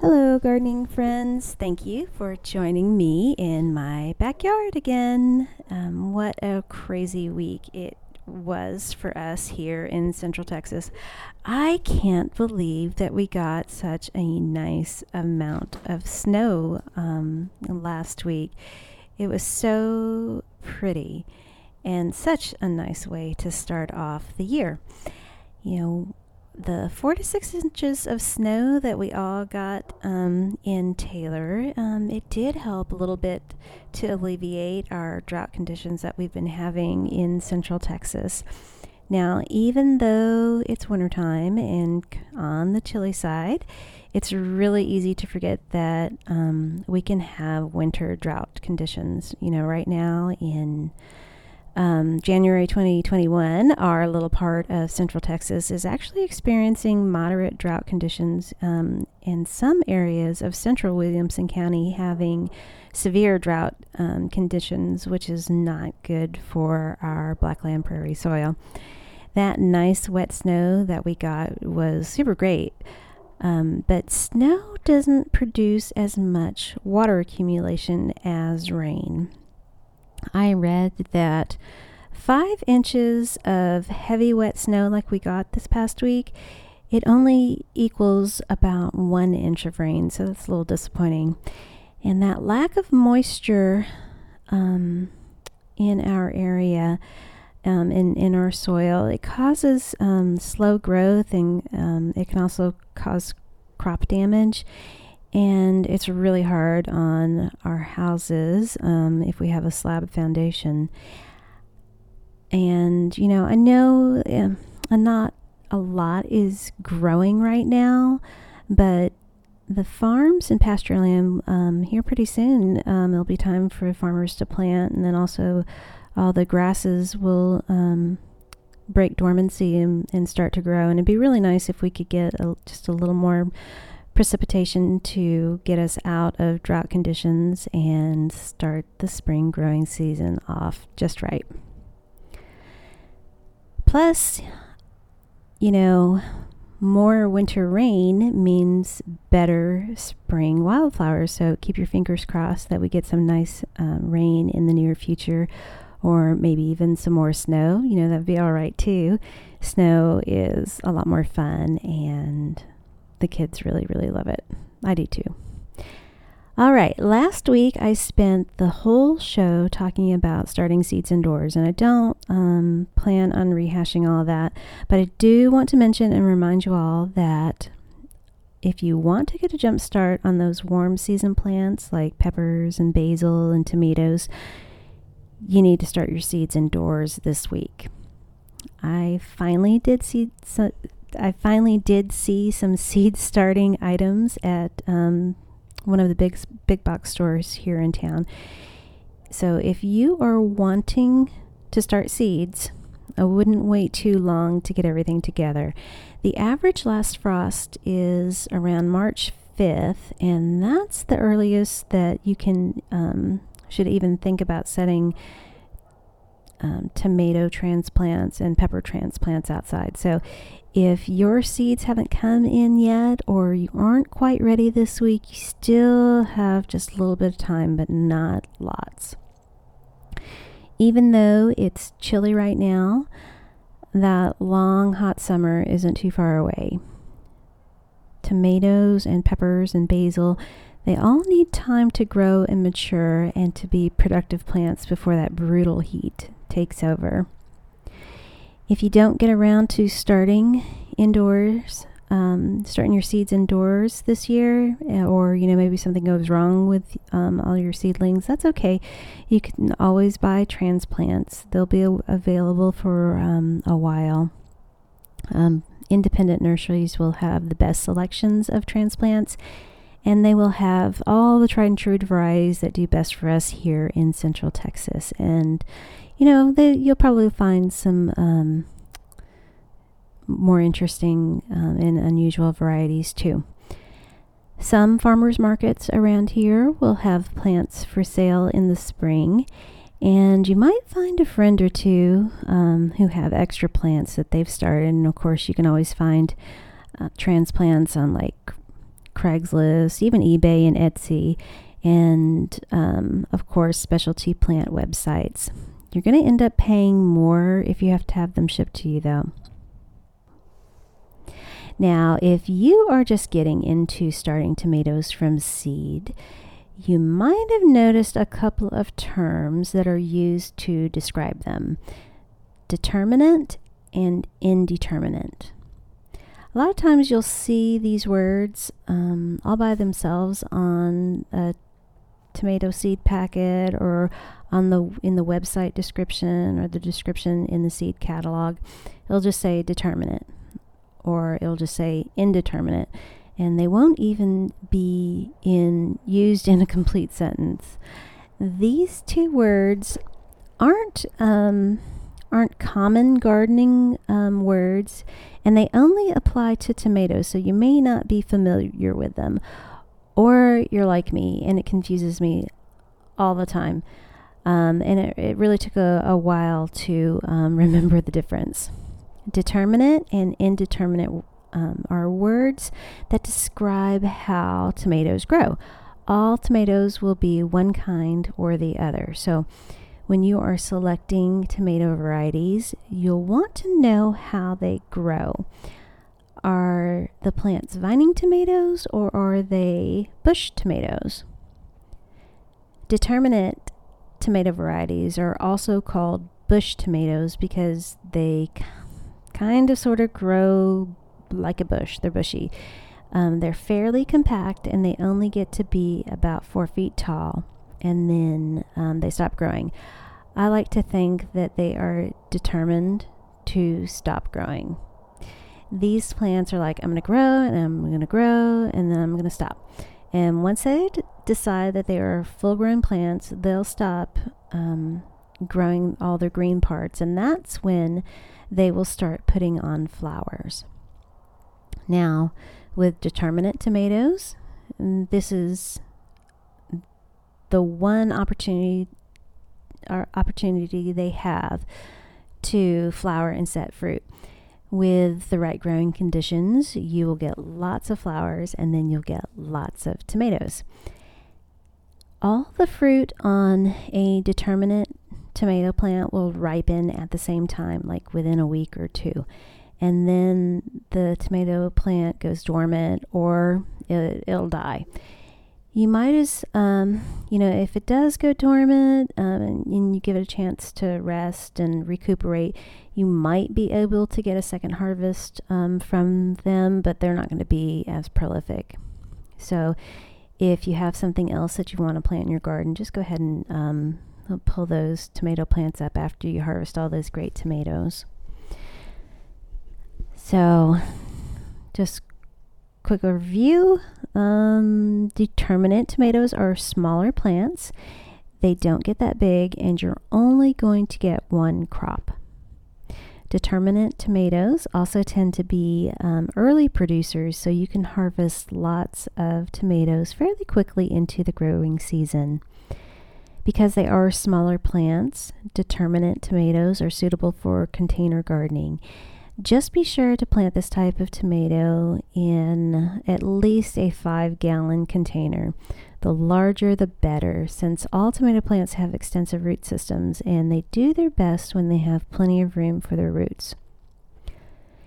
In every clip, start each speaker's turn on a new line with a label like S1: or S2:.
S1: Hello, gardening friends. Thank you for joining me in my backyard again. Um, what a crazy week it was for us here in Central Texas. I can't believe that we got such a nice amount of snow um, last week. It was so pretty and such a nice way to start off the year. You know, the four to six inches of snow that we all got um, in Taylor, um, it did help a little bit to alleviate our drought conditions that we've been having in central Texas. Now, even though it's wintertime and on the chilly side, it's really easy to forget that um, we can have winter drought conditions. You know, right now in um, January 2021, our little part of central Texas is actually experiencing moderate drought conditions um, in some areas of central Williamson County having severe drought um, conditions, which is not good for our blackland prairie soil. That nice wet snow that we got was super great. Um, but snow doesn't produce as much water accumulation as rain. I read that five inches of heavy wet snow, like we got this past week, it only equals about one inch of rain, so that's a little disappointing. And that lack of moisture um, in our area, um, in, in our soil, it causes um, slow growth and um, it can also cause crop damage and it's really hard on our houses um, if we have a slab foundation. And you know, I know uh, not a lot is growing right now, but the farms and pasture land um, here pretty soon. Um, it'll be time for farmers to plant, and then also all the grasses will um, break dormancy and, and, start to grow. And it'd be really nice if we could get a, just a little more precipitation to get us out of drought conditions and start the spring growing season off just right. Plus, you know, more winter rain means better spring wildflowers. So keep your fingers crossed that we get some nice um, rain in the near future or maybe even some more snow. You know, that'd be all right too. Snow is a lot more fun and the kids really, really love it. I do too. All right, last week I spent the whole show talking about starting seeds indoors, and I don't um, plan on rehashing all of that, but I do want to mention and remind you all that if you want to get a jump start on those warm season plants like peppers and basil and tomatoes, you need to start your seeds indoors this week. I finally did see I finally did see some seed starting items at um, one of the big big box stores here in town. So if you are wanting to start seeds, I wouldn't wait too long to get everything together. The average last frost is around March 5th, and that's the earliest that you can um, should even think about setting um, tomato transplants and pepper transplants outside. So if your seeds haven't come in yet or you aren't quite ready this week, you still have just a little bit of time, but not lots. Even though it's chilly right now, that long hot summer isn't too far away. Tomatoes and peppers and basil, they all need time to grow and mature and to be productive plants before that brutal heat takes over. If you don't get around to starting indoors, um, starting your seeds indoors this year, eh, or you know maybe something goes wrong with um, all your seedlings, that's okay. You can always buy transplants; they'll be a- available for um, a while. Um, independent nurseries will have the best selections of transplants, and they will have all the tried and true varieties that do best for us here in Central Texas. And you know, you'll probably find some um, more interesting um, and unusual varieties too. Some farmers markets around here will have plants for sale in the spring, and you might find a friend or two um, who have extra plants that they've started. And of course, you can always find uh, transplants on like Craigslist, even eBay and Etsy, and um, of course, specialty plant websites. You're going to end up paying more if you have to have them shipped to you, though. Now, if you are just getting into starting tomatoes from seed, you might have noticed a couple of terms that are used to describe them determinate and indeterminate. A lot of times you'll see these words um, all by themselves on a tomato seed packet or on the in the website description or the description in the seed catalog. It'll just say determinate or it'll just say indeterminate and they won't even be in used in a complete sentence. These two words aren't um, aren't common gardening um, words, and they only apply to tomatoes. So you may not be familiar with them, or you're like me and it confuses me all the time. Um, and it, it really took a, a while to um, remember the difference. Determinate and indeterminate um, are words that describe how tomatoes grow. All tomatoes will be one kind or the other. So, when you are selecting tomato varieties, you'll want to know how they grow. Are the plants vining tomatoes or are they bush tomatoes? Determinate tomato varieties are also called bush tomatoes because they kind of sort of grow like a bush. They're bushy. Um, they're fairly compact and they only get to be about four feet tall and then um, they stop growing. I like to think that they are determined to stop growing. These plants are like, I'm going to grow and I'm going to grow and then I'm going to stop. And once they decide that they are full grown plants, they'll stop um, growing all their green parts. And that's when they will start putting on flowers. Now, with determinate tomatoes, this is the one opportunity or opportunity they have to flower and set fruit. With the right growing conditions, you will get lots of flowers and then you'll get lots of tomatoes. All the fruit on a determinate tomato plant will ripen at the same time, like within a week or two. And then the tomato plant goes dormant or it, will die. You might as, um, you know, if it does go dormant um, and, and you give it a chance to rest and recuperate, you might be able to get a second harvest um, from them, but they're not going to be as prolific. So, if you have something else that you want to plant in your garden, just go ahead and um, pull those tomato plants up after you harvest all those great tomatoes. So, just quick review. Um, determinate tomatoes are smaller plants. They don't get that big, and you're only going to get one crop. Determinate tomatoes also tend to be um, early producers, so you can harvest lots of tomatoes fairly quickly into the growing season. Because they are smaller plants, determinate tomatoes are suitable for container gardening. Just be sure to plant this type of tomato in at least a five gallon container. The larger the better, since all tomato plants have extensive root systems and they do their best when they have plenty of room for their roots.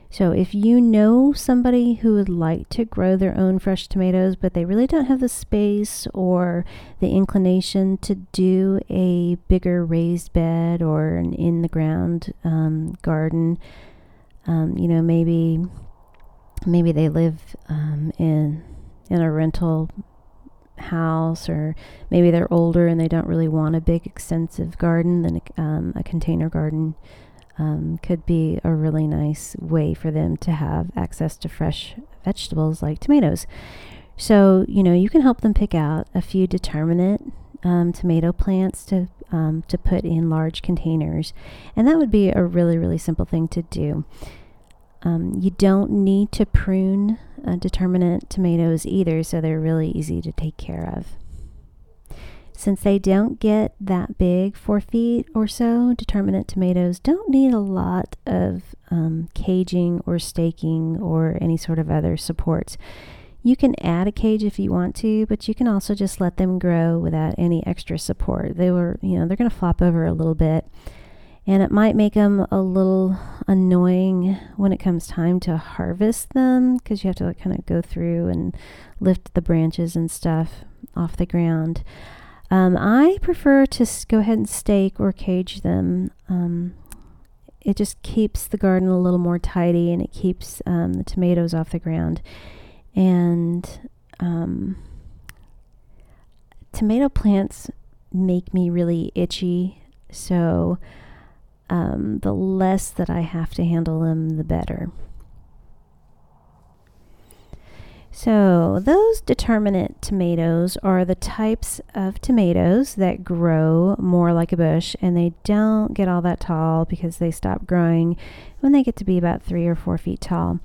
S1: So, if you know somebody who would like to grow their own fresh tomatoes, but they really don't have the space or the inclination to do a bigger raised bed or an in the ground um, garden, um, you know, maybe maybe they live um, in in a rental house, or maybe they're older and they don't really want a big extensive garden. Then a, um, a container garden um, could be a really nice way for them to have access to fresh vegetables like tomatoes. So, you know, you can help them pick out a few determinate um, tomato plants to um, to put in large containers, and that would be a really really simple thing to do. Um, you don't need to prune uh, determinate tomatoes either, so they're really easy to take care of. Since they don't get that big, four feet or so, determinate tomatoes don't need a lot of um, caging or staking or any sort of other supports. You can add a cage if you want to, but you can also just let them grow without any extra support. They were, you know, they're going to flop over a little bit and it might make them a little annoying when it comes time to harvest them because you have to like, kind of go through and lift the branches and stuff off the ground. Um, I prefer to go ahead and stake or cage them. Um, it just keeps the garden a little more tidy and it keeps um, the tomatoes off the ground. And um, tomato plants make me really itchy. So um, the less that I have to handle them, the better. So, those determinate tomatoes are the types of tomatoes that grow more like a bush and they don't get all that tall because they stop growing when they get to be about three or four feet tall.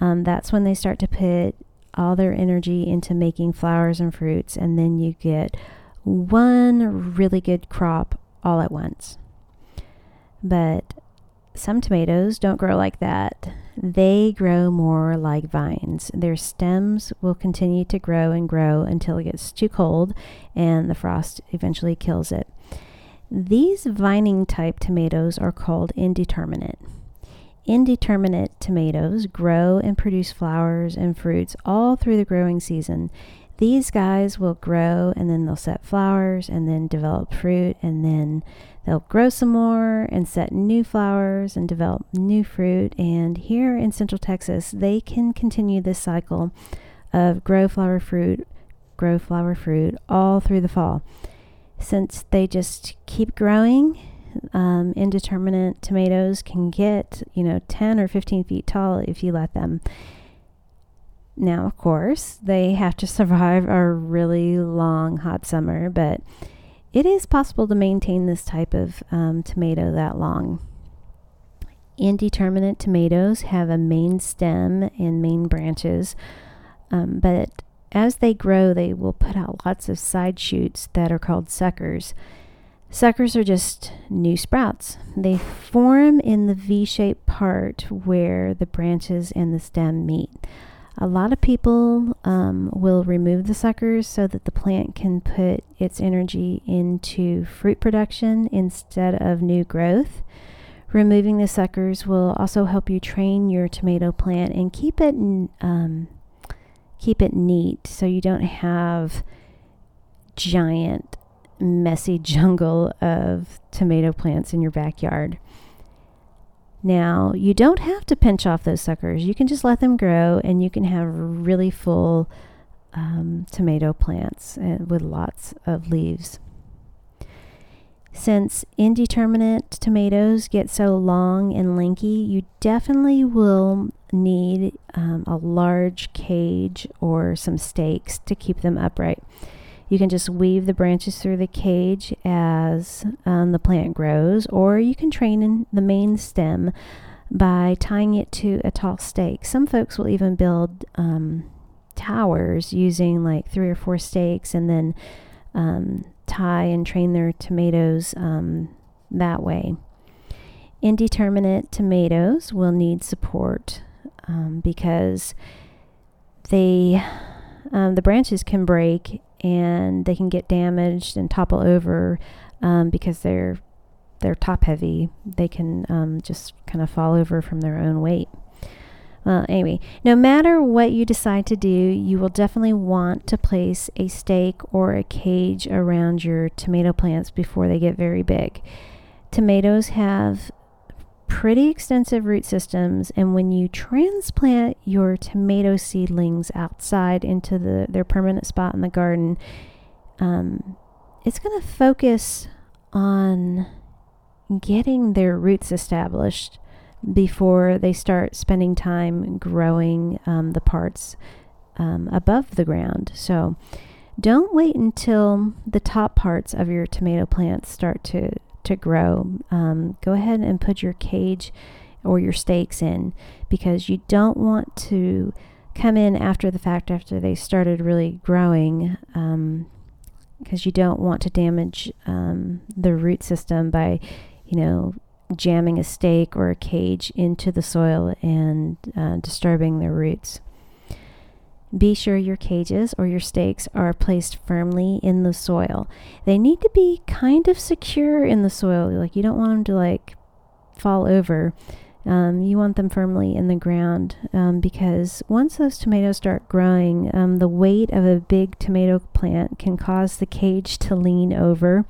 S1: Um, that's when they start to put all their energy into making flowers and fruits, and then you get one really good crop all at once. But some tomatoes don't grow like that. They grow more like vines. Their stems will continue to grow and grow until it gets too cold and the frost eventually kills it. These vining type tomatoes are called indeterminate. Indeterminate tomatoes grow and produce flowers and fruits all through the growing season. These guys will grow and then they'll set flowers and then develop fruit and then They'll grow some more and set new flowers and develop new fruit. And here in Central Texas, they can continue this cycle of grow flower fruit, grow flower fruit all through the fall. Since they just keep growing, um, indeterminate tomatoes can get, you know, 10 or 15 feet tall if you let them. Now, of course, they have to survive a really long hot summer, but it is possible to maintain this type of um, tomato that long. Indeterminate tomatoes have a main stem and main branches, um, but as they grow, they will put out lots of side shoots that are called suckers. Suckers are just new sprouts. They form in the V shaped part where the branches and the stem meet. A lot of people um, will remove the suckers so that the plant can put its energy into fruit production instead of new growth. Removing the suckers will also help you train your tomato plant and keep it um, keep it neat so you don't have giant messy jungle of tomato plants in your backyard. Now, you don't have to pinch off those suckers. You can just let them grow and you can have really full um, tomato plants uh, with lots of leaves. Since indeterminate tomatoes get so long and lanky, you definitely will need um, a large cage or some stakes to keep them upright. You can just weave the branches through the cage as um, the plant grows, or you can train in the main stem by tying it to a tall stake. Some folks will even build um, towers using like three or four stakes and then um, tie and train their tomatoes um, that way. Indeterminate tomatoes will need support um, because they um, the branches can break and they can get damaged and topple over um, because they're they're top heavy. They can um, just kind of fall over from their own weight. Well, anyway, no matter what you decide to do, you will definitely want to place a stake or a cage around your tomato plants before they get very big. Tomatoes have pretty extensive root systems, and when you transplant your tomato seedlings outside into the, their permanent spot in the garden, um, it's going to focus on getting their roots established before they start spending time growing um, the parts um, above the ground. So don't wait until the top parts of your tomato plants start to, to grow. Um, go ahead and put your cage or your stakes in because you don't want to come in after the fact after they started really growing because um, you don't want to damage um, the root system by you know jamming a stake or a cage into the soil and uh, disturbing their roots. Be sure your cages or your stakes are placed firmly in the soil. They need to be kind of secure in the soil. Like you don't want them to like fall over. Um, you want them firmly in the ground um, because once those tomatoes start growing, um, the weight of a big tomato plant can cause the cage to lean over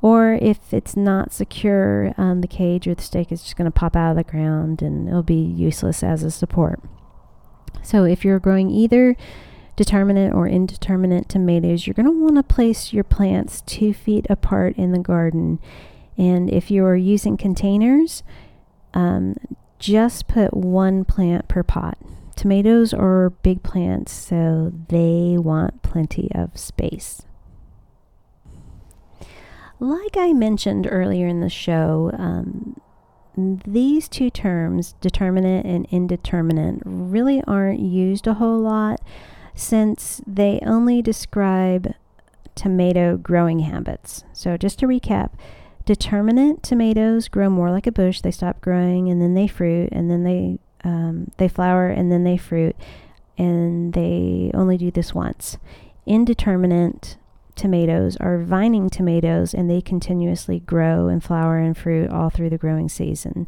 S1: or if it's not secure, um, the cage or the stake is just going to pop out of the ground and it'll be useless as a support. So if you're growing either determinate or indeterminate tomatoes, you're going to want to place your plants two feet apart in the garden. And if you're using containers, um, just put one plant per pot. Tomatoes are big plants, so they want plenty of space. Like I mentioned earlier in the show, um, these two terms, determinate and indeterminate, really aren't used a whole lot since they only describe tomato growing habits. So, just to recap, determinate tomatoes grow more like a bush. They stop growing and then they fruit, and then they um, they flower and then they fruit, and they only do this once. Indeterminate tomatoes are vining tomatoes and they continuously grow and flower and fruit all through the growing season.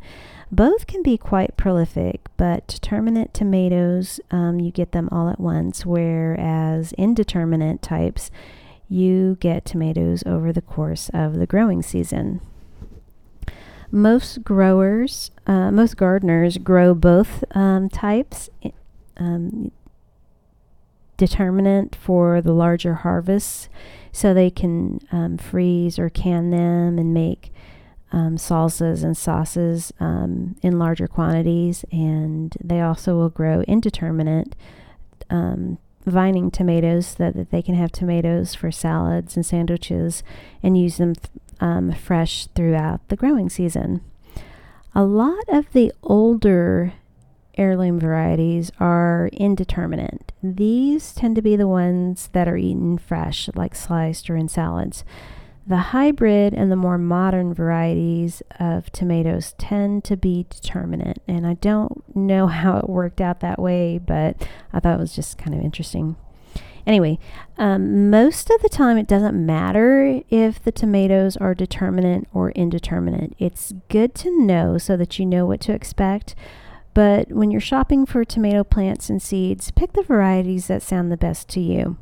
S1: Both can be quite prolific, but determinate tomatoes, um, you get them all at once, whereas indeterminate types, you get tomatoes over the course of the growing season. Most growers, uh, most gardeners grow both um, types. Um, determinate for the larger harvests so they can um, freeze or can them and make um, salsas and sauces um, in larger quantities. And they also will grow indeterminate um, vining tomatoes so that they can have tomatoes for salads and sandwiches and use them th- um, fresh throughout the growing season. A lot of the older heirloom varieties are indeterminate. These tend to be the ones that are eaten fresh, like sliced or in salads. The hybrid and the more modern varieties of tomatoes tend to be determinate, and I don't know how it worked out that way, but I thought it was just kind of interesting. Anyway, um, most of the time it doesn't matter if the tomatoes are determinate or indeterminate. It's good to know so that you know what to expect. But when you're shopping for tomato plants and seeds, pick the varieties that sound the best to you.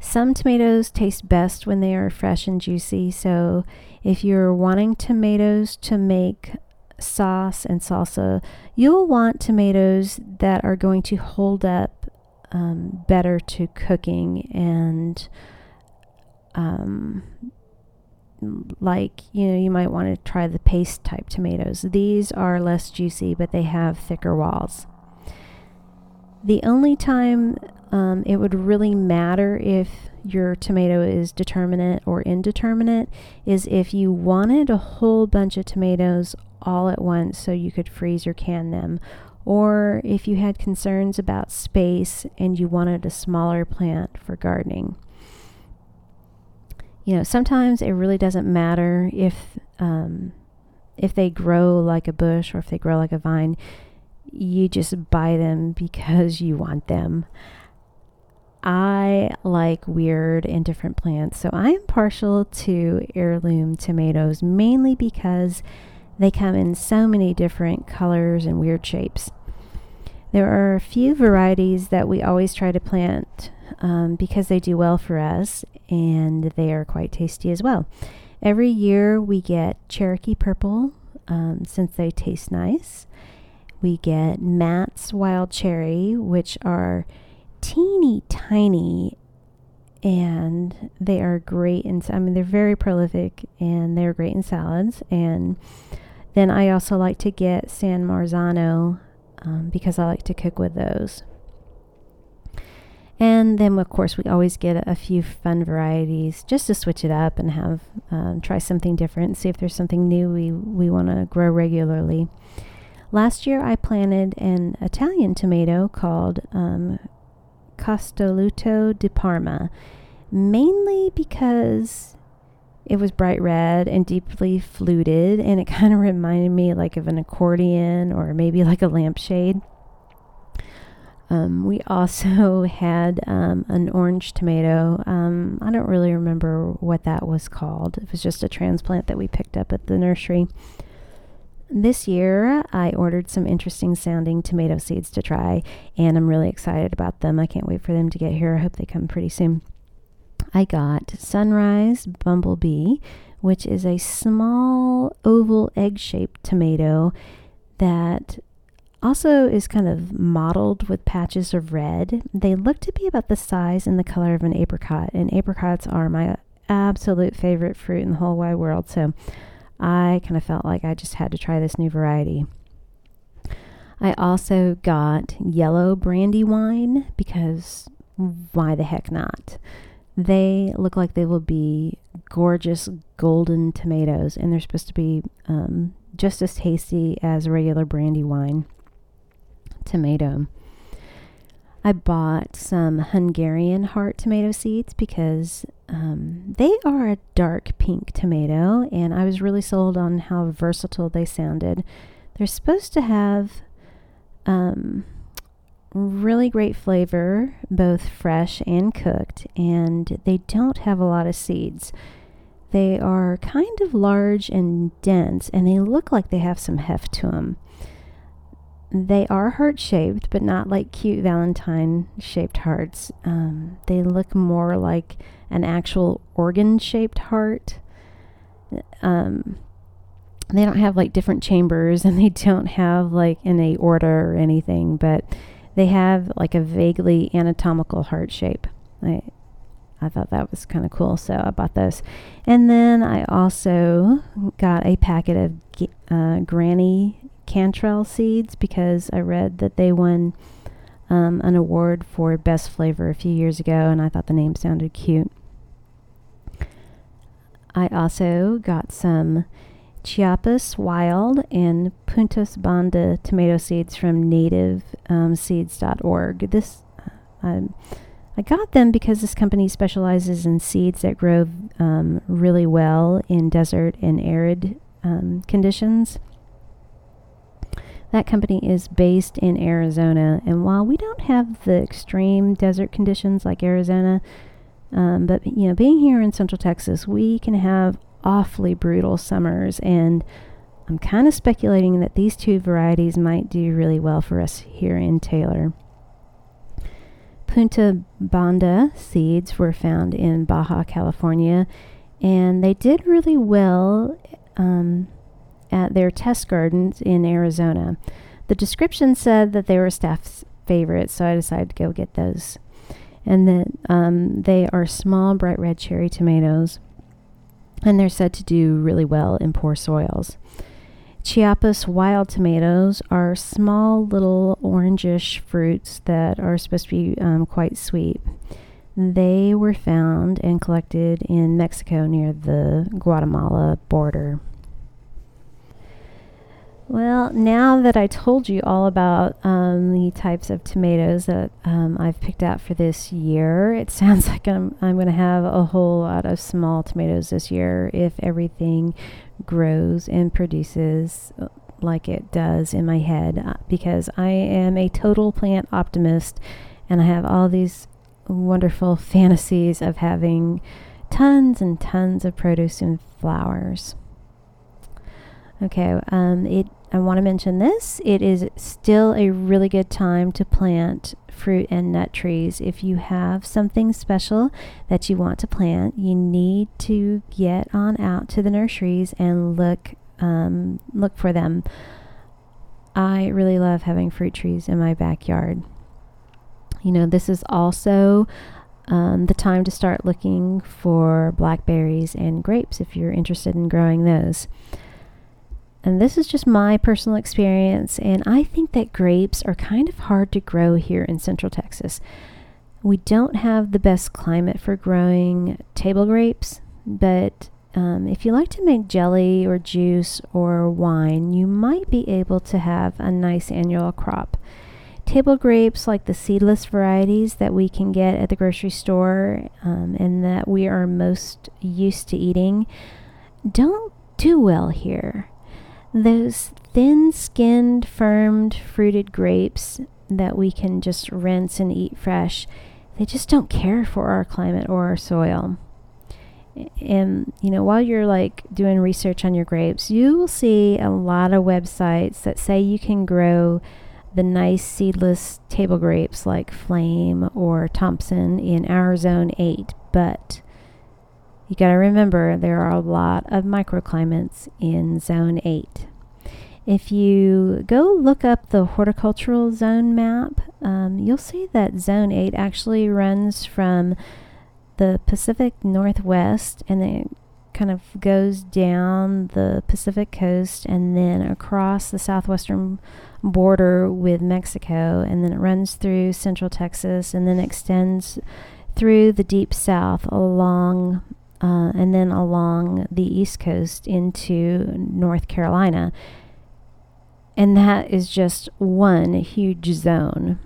S1: Some tomatoes taste best when they are fresh and juicy, so if you're wanting tomatoes to make sauce and salsa, you'll want tomatoes that are going to hold up um, better to cooking and um, like you know you might want to try the paste type tomatoes. These are less juicy but they have thicker walls. The only time um, it would really matter if your tomato is determinate or indeterminate is if you wanted a whole bunch of tomatoes all at once so you could freeze or can them or if you had concerns about space and you wanted a smaller plant for gardening you know, sometimes it really doesn't matter if um, if they grow like a bush or if they grow like a vine. You just buy them because you want them. I like weird and different plants, so I am partial to heirloom tomatoes mainly because they come in so many different colors and weird shapes. There are a few varieties that we always try to plant um, because they do well for us and they are quite tasty as well. Every year we get Cherokee Purple um, since they taste nice. We get Matt's Wild Cherry, which are teeny tiny and they are great in I mean they're very prolific and they're great in salads and then I also like to get San Marzano um, because I like to cook with those. And then, of course, we always get a, few fun varieties just to switch it up and have um, try something different, see if there's something new we, we want to grow regularly. Last year, I planted an Italian tomato called um, Costoluto di Parma, mainly because it was bright red and deeply fluted, and it kind of reminded me like of an accordion or maybe like a lampshade. Um, we also had um, an orange tomato. Um, I don't really remember what that was called. It was just a transplant that we picked up at the nursery. This year, I ordered some interesting sounding tomato seeds to try, and I'm really excited about them. I can't wait for them to get here. I hope they come pretty soon. I got Sunrise Bumblebee, which is a small oval egg shaped tomato that also is kind of mottled with patches of red. They look to be about the size and the color of an apricot, and apricots are my absolute favorite fruit in the whole wide world. So I kind of felt like I just had to try this new variety. I also got yellow brandywine because why the heck not? They look like they will be gorgeous golden tomatoes, and they're supposed to be um, just as tasty as regular brandywine tomato. I bought some Hungarian heart tomato seeds because um, they are a dark pink tomato, and I was really sold on how versatile they sounded. They're supposed to have um, really great flavor, both fresh and cooked, and they don't have a lot of seeds. They are kind of large and dense, and they look like they have some heft to them. They are heart shaped, but not like cute Valentine shaped hearts. Um, they look more like an actual organ shaped heart. Um, they don't have like different chambers and they don't have like an aorta or anything, but they have like a vaguely anatomical heart shape. I, I thought that was kind of cool, so I bought those. And then I also got a packet of uh, Granny Cantrell seeds because I read that they won um, an award for best flavor a few years ago, and I thought the name sounded cute. I also got some Chiapas Wild and Puntos Banda tomato seeds from nativeseeds.org. Um, this uh, I got them because this company specializes in seeds that grow um, really well in desert and arid um, conditions. That company is based in Arizona, and while we don't have the extreme desert conditions like Arizona, um, but you know, being here in Central Texas, we can have awfully brutal summers, and I'm kind of speculating that these two varieties might do really well for us here in Taylor. Punta Banda seeds were found in Baja California, and they did really well um, at their test gardens in Arizona. The description said that they were staff's favorites, so I decided to go get those. And that um, they are small, bright red cherry tomatoes, and they're said to do really well in poor soils. Chiapas wild tomatoes are small, little orangish fruits that are supposed to be um, quite sweet. They were found and collected in Mexico near the Guatemala border. Well, now that I told you all about um, the types of tomatoes that um, I've picked out for this year, it sounds like I'm, I'm going to have a whole lot of small tomatoes this year if everything grows and produces uh, like it does in my head uh, because I am a total plant optimist and I have all these wonderful fantasies of having tons and tons of produce and flowers. Okay, um, it. I want to mention this. It is still a really good time to plant fruit and nut trees. If you have something special that you want to plant, you need to get on out to the nurseries and look um, look for them. I really love having fruit trees in my backyard. You know, this is also um, the time to start looking for blackberries and grapes if you're interested in growing those. And this is just my personal experience, and I think that grapes are kind of hard to grow here in Central Texas. We don't have the best climate for growing table grapes, but um, if you like to make jelly or juice or wine, you might be able to have a nice annual crop. Table grapes, like the seedless varieties that we can get at the grocery store um, and that we are most used to eating, don't do well here. Those thin skinned, firmed, fruited grapes that we can just rinse and eat fresh, they just don't care for our climate or our soil. And you know while you're like doing research on your grapes you will see a lot of websites that say you can grow the nice seedless table grapes like flame or thompson in our zone 8 but you got to remember there are a lot of microclimates in zone 8 if you go look up the horticultural zone map um, you'll see that zone 8 actually runs from the Pacific Northwest and then kind of goes down the Pacific coast and then across the southwestern border with Mexico and then it runs through central Texas and then extends through the deep south along uh, and then along the east coast into North Carolina. And that is just one huge zone.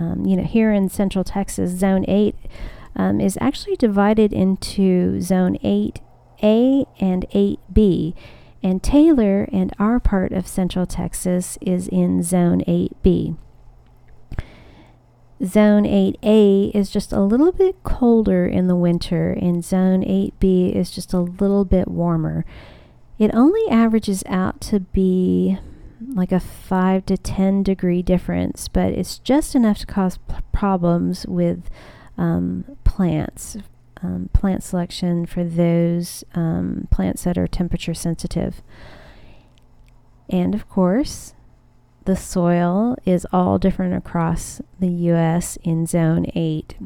S1: Um, you know, here in central Texas, zone 8 um, is actually divided into Zone 8A and 8B. And Taylor and our part of Central Texas is in Zone 8B. Zone 8A is just a little bit colder in the winter, and Zone 8B is just a little bit warmer. It only averages out to be like a 5 to 10 degree difference, but it's just enough to cause p- problems with um, plants, um, plant selection for those um, plants that are temperature sensitive. And of course, the soil is all different across the U.S. in Zone 8.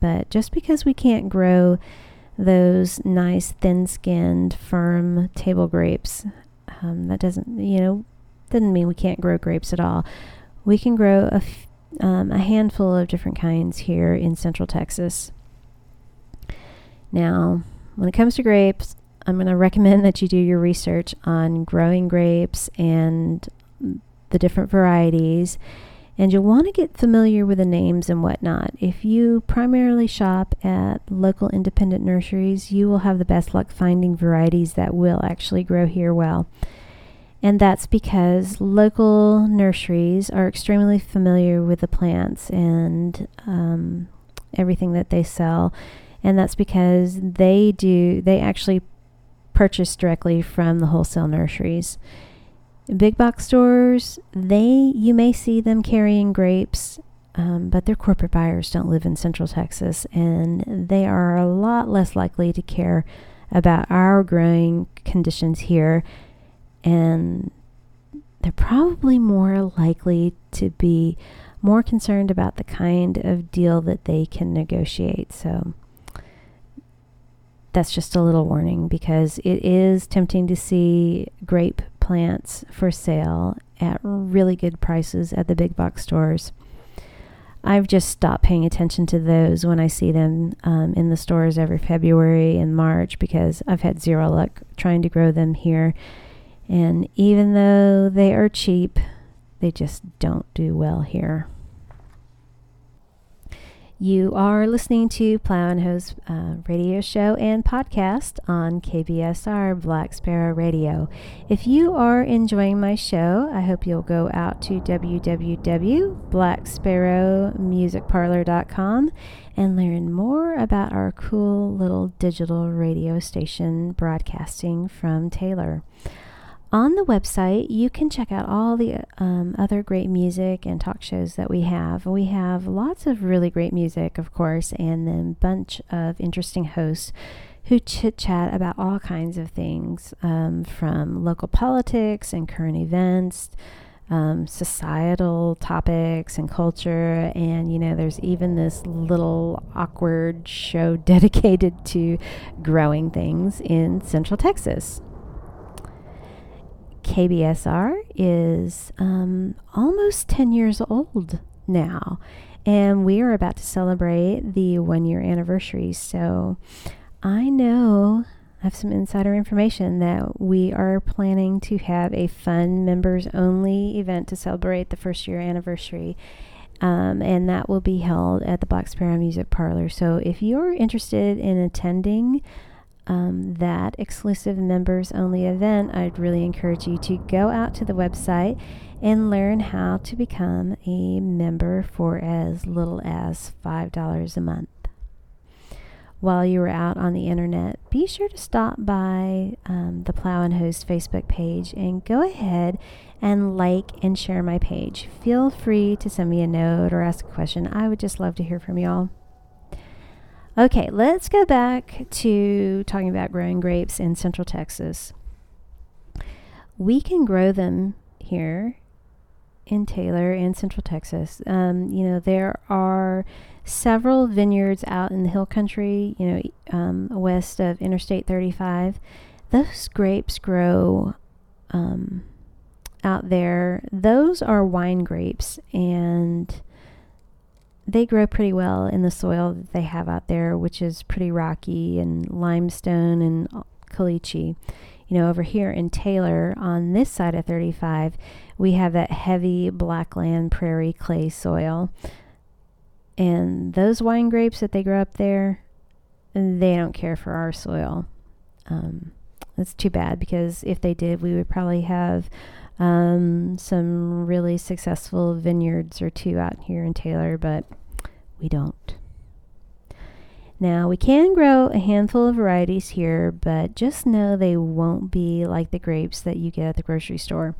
S1: But just because we can't grow those nice, thin skinned, firm table grapes, um, that doesn't, you know, doesn't mean we can't grow grapes at all. We can grow a, f- um, a handful of different kinds here in Central Texas. Now, when it comes to grapes, I'm going to recommend that you do your research on growing grapes and the different varieties. And you'll want to get familiar with the names and whatnot. If you primarily shop at local independent nurseries, you will have the best luck finding varieties that will actually grow here well. And that's because local nurseries are extremely familiar with the plants and um, everything that they sell. And that's because they do, they actually purchase directly from the wholesale nurseries. Big box stores, they you may see them carrying grapes, um, but their corporate buyers don't live in Central Texas, and they are a lot less likely to care about our growing conditions here and they're probably more likely to be more concerned about the kind of deal that they can negotiate. So that's just a little warning because it is tempting to see grape plants for sale at really good prices at the big box stores. I've just stopped paying attention to those when I see them um, in the stores every February and March because I've had zero luck trying to grow them here and even though they are cheap, they just don't do well here. You are listening to Plow and Hose uh, radio show and podcast on KBSR Black Sparrow Radio. If you are enjoying my show, I hope you'll go out to www.blacksparrowmusicparlor.com and learn more about our cool little digital radio station broadcasting from Taylor on the website, you can check out all the um, other great music and talk shows that we have. We have lots of really great music, of course, and then a bunch of interesting hosts who chit chat about all kinds of things um, from local politics and current events um, societal topics and culture. And, you know, there's even this little awkward show dedicated to growing things in Central Texas. KBSR is um, almost 10 years old now, and we are about to celebrate the one year anniversary. So I know I have some insider information that we are planning to have a fun members only event to celebrate the first year anniversary. Um, and that will be held at the Black Sparrow Music Parlor. So if you're interested in attending um, that exclusive members only event, I'd really encourage you to go out to the website and learn how to become a member for as little as $5 a month while you are out on the internet, be sure to stop by um, the Plow and Hose Facebook page and go ahead and like and share my page. Feel free to send me a note or ask a question. I would just love to hear from y'all. Okay, let's go back to talking about growing grapes in Central Texas. We can grow them here in Taylor and Central Texas. Um, you know, there are several vineyards out in the hill country, you know, um, west of Interstate 35. Those grapes grow um, out there. Those are wine grapes, and they grow pretty well in the soil that they have out there, which is pretty rocky and limestone and caliche. You know, over here in Taylor, on this side of 35, we have that heavy blackland prairie clay soil. And those wine grapes that they grow up there, they don't care for our soil. Um, that's too bad because if they did, we would probably have um, some really successful vineyards or two out here in Taylor, but we don't. Now, we can grow a handful of varieties here, but just know they won't be like the grapes that you get at the grocery store.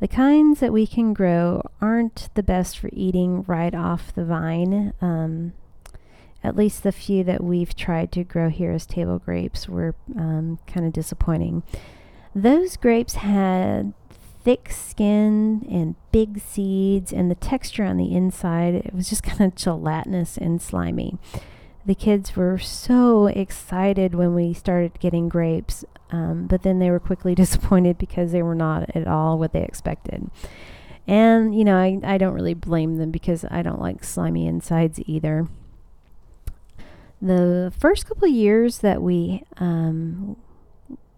S1: The kinds that we can grow aren't the best for eating right off the vine. Um, at least the few that we've tried to grow here as table grapes were um, kind of disappointing. Those grapes had thick skin and big seeds, and the texture on the inside it was just kind of gelatinous and slimy. The kids were so excited when we started getting grapes. Um, but then they were quickly disappointed because they were not at all what they expected. And, you know, I, I don't really blame them because I don't like slimy insides either. The first couple years that we um,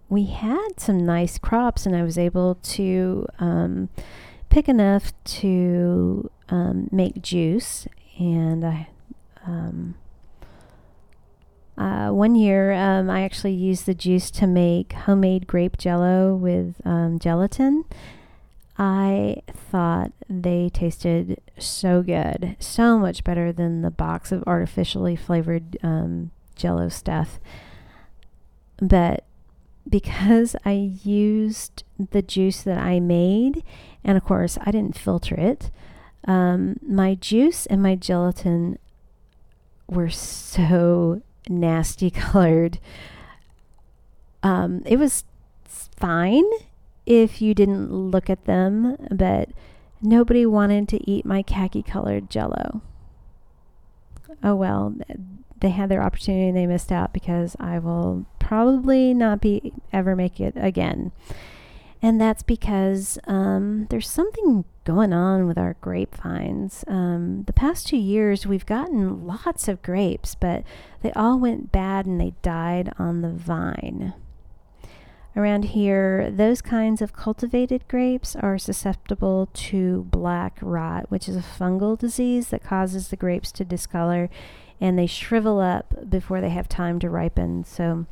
S1: we had some nice crops, and I was able to um, pick enough to um, make juice, and I um, uh, one year, um, I actually used the juice to make homemade grape jello with um, gelatin. I thought they tasted so good, so much better than the box of artificially flavored um, jello stuff. But because I used the juice that I made, and of course, I didn't filter it, um, my juice and my gelatin were so nasty colored. Um, it was fine if you didn't look at them, but nobody wanted to eat my khaki colored jello. Oh well, they had their opportunity and they missed out because I will probably not be ever make it again. And that's because um, there's something going on with our grapevines. Um, the past two years, we've gotten lots of grapes, but they all went bad and they died on the vine. Around here, those kinds of cultivated grapes are susceptible to black rot, which is a fungal disease that causes the grapes to discolor and they shrivel up before they have time to ripen. So,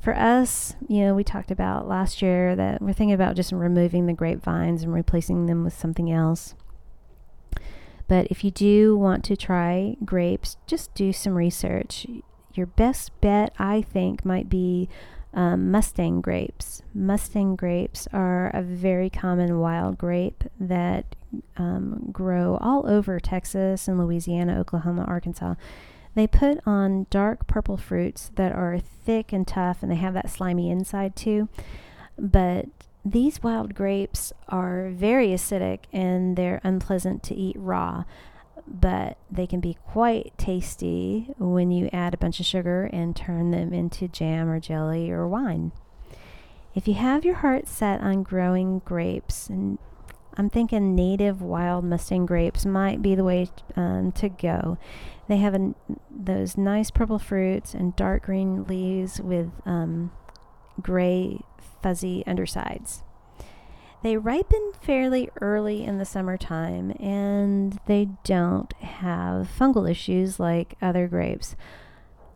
S1: for us, you know, we talked about last year that we're thinking about just removing the grapevines and replacing them with something else. But if you do want to try grapes, just do some research. Your best bet, I think, might be um, Mustang grapes. Mustang grapes are a very common wild grape that um, grow all over Texas and Louisiana, Oklahoma, Arkansas. They put on dark purple fruits that are thick and tough and they have that slimy inside too. But these wild grapes are very acidic and they're unpleasant to eat raw, but they can be quite tasty when you add a bunch of sugar and turn them into jam or jelly or wine. If you have your heart set on growing grapes, and I'm thinking native wild Mustang grapes might be the way um, to go. They have an, those nice purple fruits and dark green leaves with um, gray fuzzy undersides. They ripen fairly early in the summertime and they don't have fungal issues like other grapes.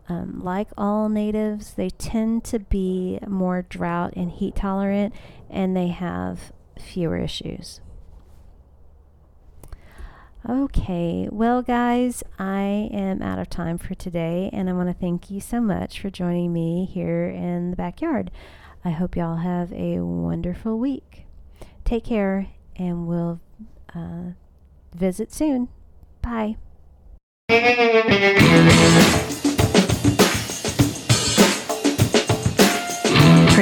S1: Um, like all natives, they tend to be more drought and heat tolerant and they have fewer issues. Okay, well, guys, I am out of time for today, and I want to thank you so much for joining me here in the backyard. I hope y'all have a wonderful week. Take care, and we'll uh, visit soon. Bye.